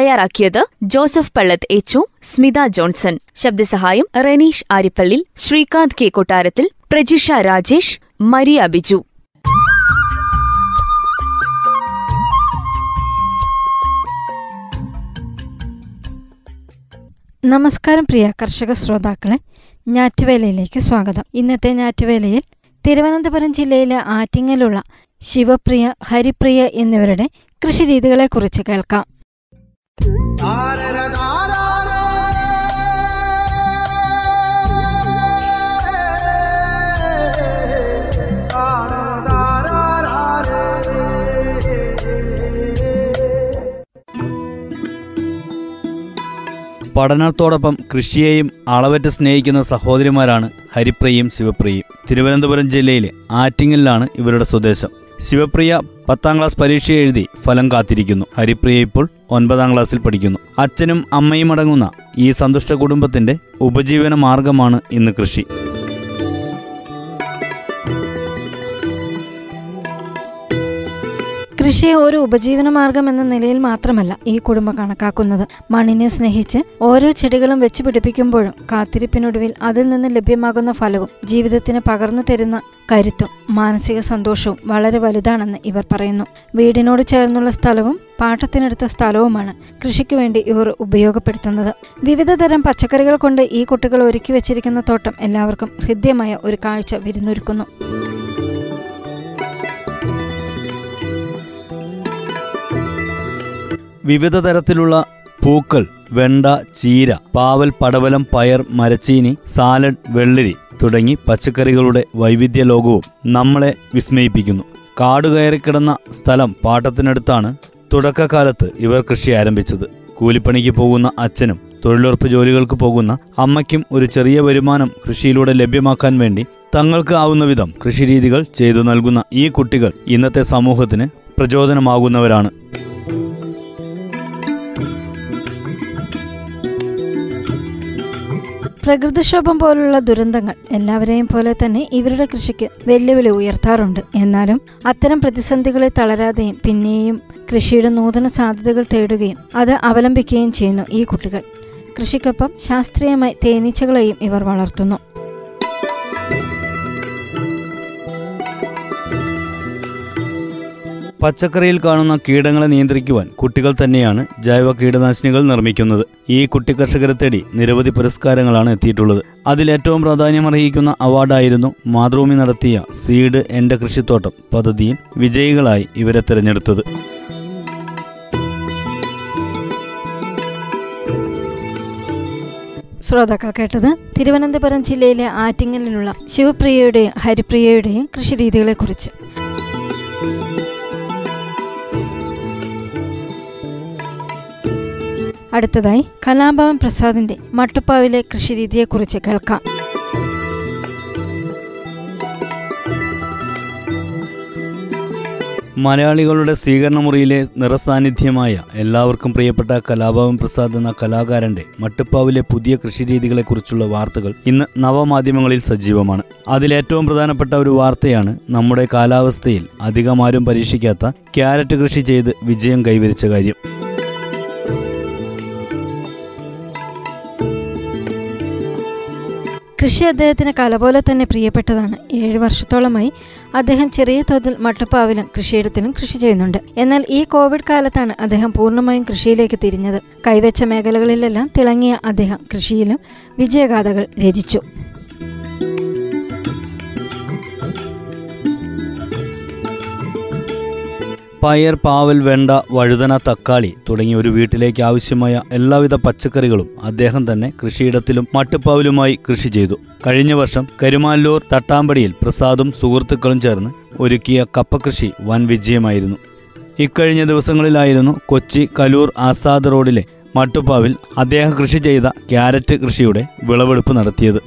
തയ്യാറാക്കിയത് ജോസഫ് പള്ളത്ത് എച്ചു സ്മിത ജോൺസൺ. ശബ്ദസഹായം റെനീഷ് ആരിപ്പള്ളി ശ്രീകാന്ത് കെ. കൊട്ടാരത്തിൽ പ്രജിഷ രാജേഷ് മരിയ ബിജു. നമസ്കാരം പ്രിയ കർഷക ശ്രോതാക്കളെ. ഞാറ്റുവേലയിലേക്ക് സ്വാഗതം. ഇന്നത്തെ ഞാറ്റുവേലയിൽ തിരുവനന്തപുരം ജില്ലയിലെ ആറ്റിങ്ങലുള്ള ശിവപ്രിയ ഹരിപ്രിയ എന്നിവരുടെ കൃഷിരീതികളെക്കുറിച്ച് കേൾക്കാം. പഠനത്തോടൊപ്പം കൃഷിയെയും അളവറ്റ് സ്നേഹിക്കുന്ന സഹോദരിമാരാണ് ഹരിപ്രിയയും ശിവപ്രിയയും. തിരുവനന്തപുരം ജില്ലയിലെ ആറ്റിങ്ങലിലാണ് ഇവരുടെ സ്വദേശം. ശിവപ്രിയ പത്താം ക്ലാസ് പരീക്ഷ എഴുതി ഫലം കാത്തിരിക്കുന്നു. ഹരിപ്രിയ ഇപ്പോൾ ഒൻപതാം ക്ലാസ്സിൽ പഠിക്കുന്നു. അച്ഛനും അമ്മയും അടങ്ങുന്ന ഈ സന്തുഷ്ട കുടുംബത്തിന്റെ ഉപജീവന മാർഗമാണ് ഇന്ന് കൃഷി. കൃഷിയെ ഒരു ഉപജീവന മാർഗം എന്ന നിലയിൽ മാത്രമല്ല ഈ കുടുംബം കണക്കാക്കുന്നത്. മണ്ണിനെ സ്നേഹിച്ച് ഓരോ ചെടികളും വെച്ച് പിടിപ്പിക്കുമ്പോഴും കാത്തിരിപ്പിനൊടുവിൽ അതിൽ നിന്ന് ലഭ്യമാകുന്ന ഫലവും ജീവിതത്തിന് പകർന്നു തരുന്ന കരുത്തും മാനസിക സന്തോഷവും വളരെ വലുതാണെന്ന് ഇവർ പറയുന്നു. വീടിനോട് ചേർന്നുള്ള സ്ഥലവും പാട്ടത്തിനെടുത്ത സ്ഥലവുമാണ് കൃഷിക്ക് വേണ്ടി ഇവർ ഉപയോഗപ്പെടുത്തുന്നത്. വിവിധ തരം പച്ചക്കറികൾ കൊണ്ട് ഈ കുട്ടികൾ ഒരുക്കി വെച്ചിരിക്കുന്ന തോട്ടം എല്ലാവർക്കും ഹൃദ്യമായ ഒരു കാഴ്ച വിരുന്നൊരുക്കുന്നു. വിവിധ തരത്തിലുള്ള പൂക്കൾ വെണ്ട ചീര പാവൽ പടവലം പയർ മരച്ചീനി സാലഡ് വെള്ളരി തുടങ്ങി പച്ചക്കറികളുടെ വൈവിധ്യ ലോകവും നമ്മളെ വിസ്മയിപ്പിക്കുന്നു. കാടുകയറിക്കിടന്ന സ്ഥലം പാട്ടത്തിനടുത്താണ് തുടക്കകാലത്ത് ഇവർ കൃഷി ആരംഭിച്ചത്. കൂലിപ്പണിക്ക് പോകുന്ന അച്ഛനും തൊഴിലുറപ്പ് ജോലികൾക്ക് പോകുന്ന അമ്മയ്ക്കും ഒരു ചെറിയ വരുമാനം കൃഷിയിലൂടെ ലഭ്യമാക്കാൻ വേണ്ടി തങ്ങൾക്ക് ആവുന്ന വിധം കൃഷിരീതികൾ ചെയ്തു നൽകുന്ന ഈ കുട്ടികൾ ഇന്നത്തെ സമൂഹത്തിന് പ്രചോദനമാകുന്നവരാണ്. പ്രകൃതിക്ഷോഭം പോലുള്ള ദുരന്തങ്ങൾ എല്ലാവരെയും പോലെ തന്നെ ഇവരുടെ കൃഷിക്ക് വെല്ലുവിളി ഉയർത്താറുണ്ട്. എന്നാലും അത്തരം പ്രതിസന്ധികളെ തളരാതെയും പിന്നെയും കൃഷിയുടെ നൂതന സാധ്യതകൾ തേടുകയും അത് അവലംബിക്കുകയും ചെയ്യുന്നു ഈ കുട്ടികൾ. കൃഷിക്കൊപ്പം ശാസ്ത്രീയമായി തേനീച്ചകളെയും ഇവർ വളർത്തുന്നു. പച്ചക്കറിയിൽ കാണുന്ന കീടങ്ങളെ നിയന്ത്രിക്കുവാൻ കുട്ടികൾ തന്നെയാണ് ജൈവ കീടനാശിനികൾ നിർമ്മിക്കുന്നത്. ഈ കുട്ടി കർഷകരെ തേടി നിരവധി പുരസ്കാരങ്ങളാണ് എത്തിയിട്ടുള്ളത്. അതിലേറ്റവും പ്രാധാന്യമർഹിക്കുന്ന അവാർഡായിരുന്നു മാതൃഭൂമി നടത്തിയ സീഡ് എന്റെ കൃഷിത്തോട്ടം പദ്ധതിയിൽ വിജയികളായി ഇവരെ തിരഞ്ഞെടുത്തത്. ശ്രോതാക്കൾ കേട്ടത് തിരുവനന്തപുരം ജില്ലയിലെ ആറ്റിങ്ങലിലുള്ള ശിവപ്രിയയുടെയും ഹരിപ്രിയയുടെയും കൃഷിരീതികളെക്കുറിച്ച്. അടുത്തതായി കലാഭവൻ പ്രസാദിന്റെ മട്ടുപ്പാവിലെ കൃഷിരീതിയെക്കുറിച്ച് കേൾക്കാം. മലയാളികളുടെ സ്വീകരണമുറിയിലെ നിറസാന്നിധ്യമായ എല്ലാവർക്കും പ്രിയപ്പെട്ട കലാഭവൻ പ്രസാദ് എന്ന കലാകാരന്റെ മട്ടുപ്പാവിലെ പുതിയ കൃഷിരീതികളെക്കുറിച്ചുള്ള വാർത്തകൾ ഇന്ന് നവമാധ്യമങ്ങളിൽ സജീവമാണ്. അതിലേറ്റവും പ്രധാനപ്പെട്ട ഒരു വാർത്തയാണ് നമ്മുടെ കാലാവസ്ഥയിൽ അധികമാരും പരീക്ഷിക്കാത്ത ക്യാരറ്റ് കൃഷി ചെയ്ത് വിജയം കൈവരിച്ച കാര്യം. കൃഷി അദ്ദേഹത്തിന് കല പോലെ തന്നെ പ്രിയപ്പെട്ടതാണ്. ഏഴ് വർഷത്തോളമായി അദ്ദേഹം ചെറിയ തോതിൽ മട്ടുപ്പാവിലും കൃഷിയിടത്തിലും കൃഷി ചെയ്യുന്നുണ്ട്. എന്നാൽ ഈ കോവിഡ് കാലത്താണ് അദ്ദേഹം പൂർണമായും കൃഷിയിലേക്ക് തിരിഞ്ഞത്. കൈവച്ച മേഖലകളിലെല്ലാം തിളങ്ങിയ അദ്ദേഹം കൃഷിയിലും വിജയഗാഥകൾ രചിച്ചു. പയർ പാവൽ വെണ്ട വഴുതന തക്കാളി തുടങ്ങിയ ഒരു വീട്ടിലേക്ക് ആവശ്യമായ എല്ലാവിധ പച്ചക്കറികളും അദ്ദേഹം തന്നെ കൃഷിയിടത്തിലും മട്ടുപ്പാവിലുമായി കൃഷി ചെയ്തു. കഴിഞ്ഞ വർഷം കരുമാല്ലൂർ തട്ടാമ്പടിയിൽ പ്രസാദും സുഹൃത്തുക്കളും ചേർന്ന് ഒരുക്കിയ കപ്പകൃഷി വൻ വിജയമായിരുന്നു. ഇക്കഴിഞ്ഞ ദിവസങ്ങളിലായിരുന്നു കൊച്ചി കലൂർ ആസാദ് റോഡിലെ മട്ടുപ്പാവിൽ അദ്ദേഹം കൃഷി ചെയ്ത ക്യാരറ്റ് കൃഷിയുടെ വിളവെടുപ്പ് നടത്തിയത്.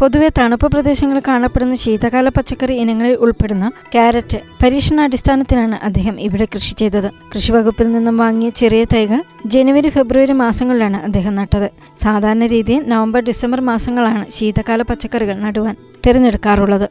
പൊതുവെ തണുപ്പ് പ്രദേശങ്ങളിൽ കാണപ്പെടുന്ന ശീതകാല പച്ചക്കറി ഇനങ്ങളിൽ ഉൾപ്പെടുന്ന ക്യാരറ്റ് പരീക്ഷണാടിസ്ഥാനത്തിലാണ് അദ്ദേഹം ഇവിടെ കൃഷി ചെയ്തത്. കൃഷിവകുപ്പിൽ നിന്നും വാങ്ങിയ ചെറിയ തൈകൾ ജനുവരി ഫെബ്രുവരി മാസങ്ങളിലാണ് അദ്ദേഹം നട്ടത്. സാധാരണ രീതിയിൽ നവംബർ ഡിസംബർ മാസങ്ങളാണ് ശീതകാല പച്ചക്കറികൾ നടുവാൻ തിരഞ്ഞെടുക്കാറുള്ളത്.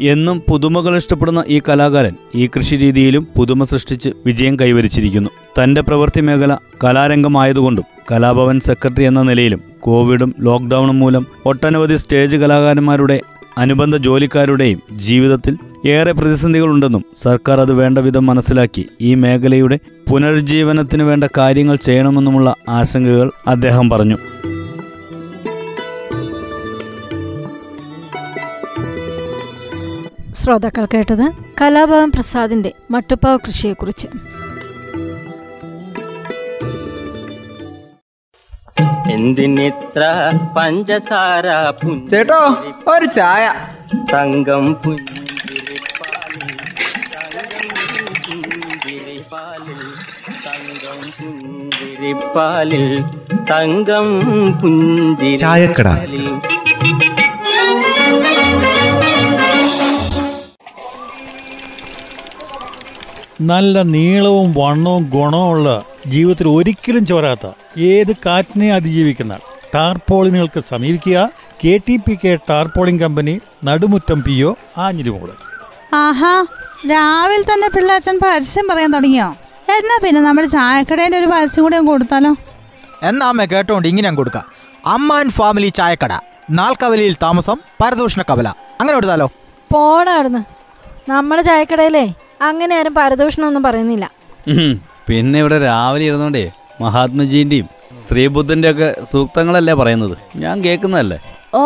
എന്നും പുതുമകൾ ഇഷ്ടപ്പെടുന്ന ഈ കലാകാരൻ ഈ കൃഷി രീതിയിലും പുതുമ സൃഷ്ടിച്ച് വിജയം കൈവരിച്ചിരിക്കുന്നു. തന്റെ പ്രവൃത്തി മേഖല കലാരംഗമായതുകൊണ്ടും കലാഭവൻ സെക്രട്ടറി എന്ന നിലയിലും കോവിഡും ലോക്ക്ഡൌണും മൂലം ഒട്ടനവധി സ്റ്റേജ് കലാകാരന്മാരുടെ അനുബന്ധ ജോലിക്കാരുടെയും ജീവിതത്തിൽ ഏറെ പ്രതിസന്ധികളുണ്ടെന്നും സർക്കാർ അത് വേണ്ട വിധം മനസ്സിലാക്കി ഈ മേഖലയുടെ പുനരുജ്ജീവനത്തിന് വേണ്ട കാര്യങ്ങൾ ചെയ്യണമെന്നുമുള്ള ആശങ്കകൾ അദ്ദേഹം പറഞ്ഞു. ശ്രോതാക്കൾ കേട്ടത് കലാഭവൻ പ്രസാദിന്റെ മട്ടുപ്പാവ് കൃഷിയെക്കുറിച്ച്. എന്തിനിത്ര പഞ്ചസാര ചേട്ടോ ഒരു ചായ. തങ്കം പുഞ്ചിരിപ്പാലിൽ തങ്കം പുഞ്ചിരിപ്പാലിൽ തങ്കം പുഞ്ചിരിപ്പാലിൽ. നല്ല നീളവും വണ്ണവും ഗുണവുമുള്ള ജീവിതത്തിൽ ഒരിക്കലും ചോരാത്ത ഏത് കാറ്റിനെ അതിജീവിക്കുന്ന ടാർപോളിനുകൾക്ക് സമീപിക്കുക. K T P K tarpaulin company Nadumuttam P O Anjirimod. ആഹാ രാവിലെ തന്നെ പിള്ളേച്ചൻ പരസ്യം പറയാൻ തുടങ്ങിയോ? എന്നാ പിന്നെ നമ്മുടെ ചായക്കടേന്റെ ഒരു പരസ്യം കൂടി കൊടുത്താലോ? എന്നാ അമ്മ കേട്ടോണ്ട് ഇങ്ങനെ കൊടുക്കാം. അമ്മ അമ്മാൻ ഫാമിലി ചായക്കട നാൽക്കവലിയിൽ താമസം പരദൂഷണ കവല. അങ്ങനെ കൊടുത്താലോ? പോടാ നമ്മുടെ ചായക്കടയിലേ അങ്ങനെ ആരും പരദൂഷണമൊന്നും പറയുന്നില്ല. പിന്നെ ഇവിടെ രാവിലെ ഇരുന്നോണ്ടേ മഹാത്മജീന്റെയും ശ്രീബുദ്ധന്റെ ഒക്കെ സൂക്തങ്ങളല്ലേ പറയുന്നത്? ഞാൻ കേൾക്കുന്നതല്ലേ ഓ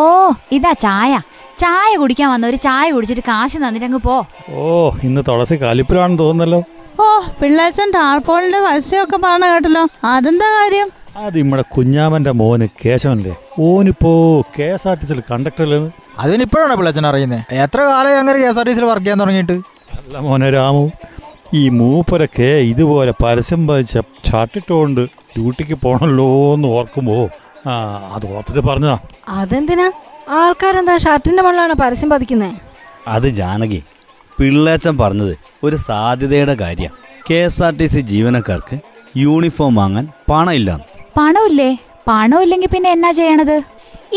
ഇതാ ചായ. ചായ കുടിക്കാൻ വന്ന ഒരു ചായ കുടിച്ചിട്ട് കാശ് തന്നിട്ട് അങ്ങ് പോ. ഓ ഇന്ന് തുളസി കാലിപ്പുരാണെന്ന് തോന്നുന്നല്ലോ. ഓ പിള്ളാച്ചൻ ടാർപോളിന്റെ പരസ്യമൊക്കെ പറഞ്ഞ കേട്ടല്ലോ. അതെന്താ കാര്യം? അത് നമ്മുടെ കുഞ്ഞാമന്റെ മോന് കേശവനല്ലേ? ഓനിപ്പോ കെ എസ് ആർ ടി സിയിൽ കണ്ടക്ടറിലെന്ന് അതിനിപ്പോഴാണ് പിള്ളച്ചൻ അറിയുന്നത് എത്ര കാലം അങ്ങനെ കെ എസ് ആർ ടി സിയിൽ വർക്ക് ചെയ്യാൻ തുടങ്ങിയിട്ട്? അല്ല മോനെ രാമു ഈ മൂപ്പരൊക്കെ ഇതുപോലെ പരസ്യം പതിച്ച ചാട്ടിട്ടോണ്ട് ഡ്യൂട്ടിക്ക് പോണല്ലോ എന്ന് ഓർക്കുമ്പോ ആ അത് ഓർത്തിട്ട് പറഞ്ഞതാ. അതെന്തിനാ? ആൾക്കാരെന്താ ഷർട്ടിന്റെ മുകളിലാണ് പരസ്യം പതിക്കുന്നേ? അത് ജാനകി പിള്ളേച്ചൻ പറഞ്ഞത് ഒരു സാധ്യതയുടെ കാര്യം. K S R T C ജീവനക്കാർക്ക് യൂണിഫോം വാങ്ങാൻ പണമില്ല. പണമില്ലേ? പണമില്ലെങ്കിൽ പിന്നെ എന്നാ ചെയ്യണത്?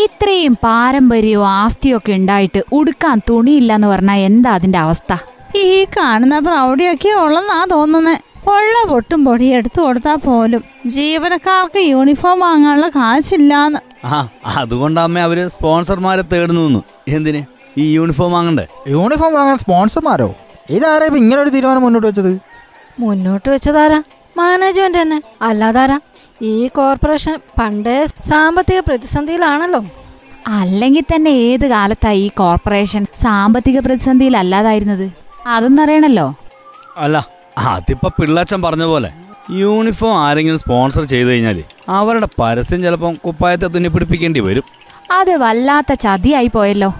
ഇത്രയും പാരമ്പര്യവും ആസ്തിയൊക്കെ ഉണ്ടായിട്ട് ഉടുക്കാൻ തുണിയില്ല എന്ന് പറഞ്ഞാൽ എന്താ അതിന്റെ അവസ്ഥ? ഈ കാണുന്ന പ്രൗഢിയൊക്കെ ഉള്ളെന്നാ തോന്നുന്നത് ഉള്ള പൊട്ടും പൊടി എടുത്തു കൊടുത്താ പോലും. ജീവനക്കാർക്ക് യൂണിഫോം വാങ്ങാനുള്ള കാശില്ലാന്ന്. ആ അതുകൊണ്ട് അമ്മ അവർ സ്പോൺസർമാരെ തേടുന്നു എന്തിന്? ഈ യൂണിഫോം വാങ്ങണ്ടേ? യൂണിഫോം വാങ്ങാൻ സ്പോൺസർമാരോ? ഇതാരാ ഇപ്പൊ ഇങ്ങനെ ഒരു തീരുമാനം മുന്നോട്ട് വെച്ചത്? മുന്നോട്ട് വെച്ചതാരാ? മാനേജ്മെന്റ് തന്നെ. അല്ലാതാരാ? ഈ കോർപ്പറേഷൻ പണ്ടേ സാമ്പത്തിക പ്രതിസന്ധിയിലാണല്ലോ. അല്ലെങ്കിൽ തന്നെ ഏത് കാലത്തായി ഈ കോർപ്പറേഷൻ സാമ്പത്തിക പ്രതിസന്ധിയിൽ അല്ലാതായിരുന്നത് അതൊന്നും അറിയണല്ലോ അല്ല അതിപ്പോ പിള്ളാച്ചൻ പറഞ്ഞ പോലെ യൂണിഫോം ആരെങ്കിലും സ്പോൺസർ ചെയ്തു കഴിഞ്ഞാൽ അവരുടെ പരസ്യം ചിലപ്പം കുപ്പായത്തെ തുന്നി പിടിപ്പിക്കേണ്ടി വരും. അത് വല്ലാത്ത ചതിയായി പോയല്ലോ.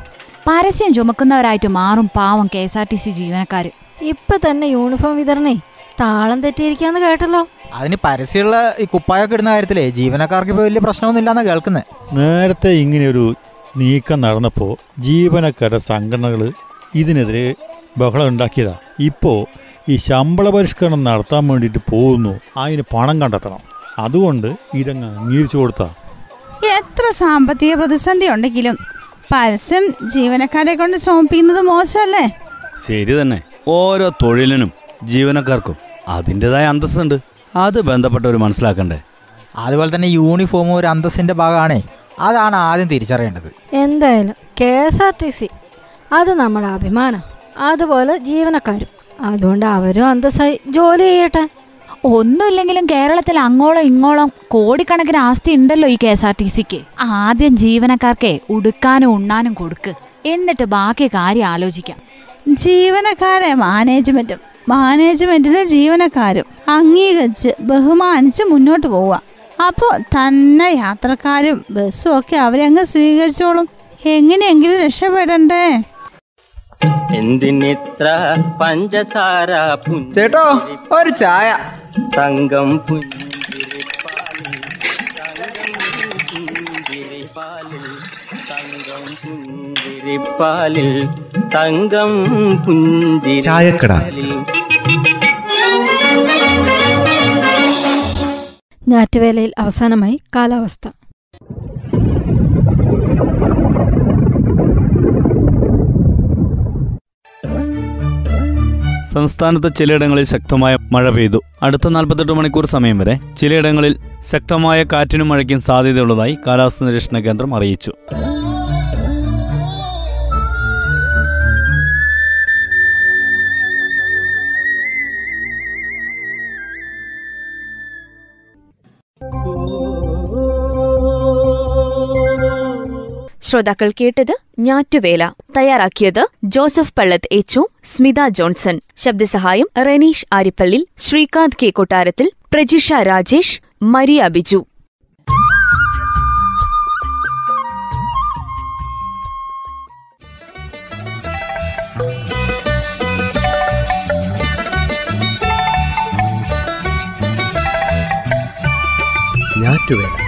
പരസ്യം ചുമക്കുന്നവരായിട്ട് മാറും പാവം K S R T C ജീവനക്കാർ ഇപ്പൊ തന്നെ യൂണിഫോം വിതരണേ താളം തെറ്റിയിരിക്കാന്ന് കേട്ടല്ലോ. അതിന് പരസ്യമുള്ള ഈ കുപ്പായൊക്കെ ഇടുന്ന കാര്യത്തിലേ ജീവനക്കാർക്ക് ഇപ്പൊ വലിയ പ്രശ്നമൊന്നും ഇല്ലാന്നാ കേൾക്കുന്നത് നേരത്തെ ഒരു നീക്കം നടന്നപ്പോൾ ജീവനക്കാരുടെ സംഘടനകൾ ഇതിനെതിരെ ബഹളം ഉണ്ടാക്കിയതാ ഇപ്പോൾ ഈ ശമ്പള പരിഷ്കരണം നടത്താൻ വേണ്ടിയിട്ട് പോകുന്നു. അതിന് പണം കണ്ടെത്തണം. അതുകൊണ്ട് ഇതങ്ങ് അംഗീകരിച്ചു കൊടുത്താ. എത്ര സാമ്പത്തിക പ്രതിസന്ധി ഉണ്ടെങ്കിലും പരസ്യം ജീവനക്കാരെ കൊണ്ട് ചോപ്പിക്കുന്നത് മോശമല്ലേ? ശരി തന്നെ. ഓരോ തൊഴിലിനും ജീവനക്കാർക്കും അതിന്റെതായ അന്തസ്സുണ്ട്. അത് ബന്ധപ്പെട്ടവർ മനസ്സിലാക്കണ്ടേ. അതുപോലെ തന്നെ യൂണിഫോമും ഒരു അന്തസ്സിന്റെ ഭാഗമാണേ. അതാണ് ആദ്യം തിരിച്ചറിയേണ്ടത്. എന്തായാലും K S R T C അത് നമ്മുടെ അഭിമാനം. അതുപോലെ ജീവനക്കാരും. അതുകൊണ്ട് അവരും അന്തസ്സായി ജോലി ചെയ്യട്ടെ. ഒന്നുമില്ലെങ്കിലും കേരളത്തിൽ അങ്ങോളം ഇങ്ങോളം കോടിക്കണക്കിന് ആസ്തി ഉണ്ടല്ലോ ഈ കെ എസ് ആർ ടി സിക്ക്. ആദ്യം ജീവനക്കാർക്കേ ഉടുക്കാനും ഉണ്ണാനും കൊടുക്ക്. എന്നിട്ട് ബാക്കി കാര്യം ആലോചിക്കാം. ജീവനക്കാരെ മാനേജ്മെന്റും മാനേജ്മെന്റിനെ ജീവനക്കാരും അംഗീകരിച്ച് ബഹുമാനിച്ച് മുന്നോട്ട് പോവുക. അപ്പോൾ തന്നെ യാത്രക്കാരും ബസ്സും ഒക്കെ അവരെ അങ്ങ് സ്വീകരിച്ചോളും. എങ്ങനെയെങ്കിലും രക്ഷപ്പെടണ്ടേ? എന്തിനിത്ര പഞ്ചസാര ചേട്ടോ ഒരു ചായ. തങ്കം പുഞ്ചിരിപ്പാലിൽ തങ്കം പുഞ്ചിരിപ്പാലിൽ തങ്കം പുഞ്ചിരിപ്പാലിൽ തങ്കം ചായക്കട. പുഞ്ചിരിപ്പാലിൽ ഞാറ്റുവേലയിൽ അവസാനമായി കാലാവസ്ഥ. സംസ്ഥാനത്ത് ചിലയിടങ്ങളിൽ ശക്തമായ മഴ പെയ്തു. അടുത്ത നാൽപ്പത്തെട്ട് മണിക്കൂർ സമയം വരെ ചിലയിടങ്ങളിൽ ശക്തമായ കാറ്റിനും മഴയ്ക്കും സാധ്യതയുള്ളതായി കാലാവസ്ഥാ നിരീക്ഷണ കേന്ദ്രം അറിയിച്ചു. ശ്രോതാക്കൾ കേട്ടത് ഞാറ്റുവേല. തയ്യാറാക്കിയത് ജോസഫ് പള്ളത്ത് എച്ചു സ്മിത ജോൺസൺ. ശബ്ദസഹായം റനീഷ് ആരിപ്പള്ളി ശ്രീകാന്ത് കെ കൊട്ടാരത്തിൽ പ്രജിഷ രാജേഷ് മരിയ ബിജു. ഞാറ്റുവേല.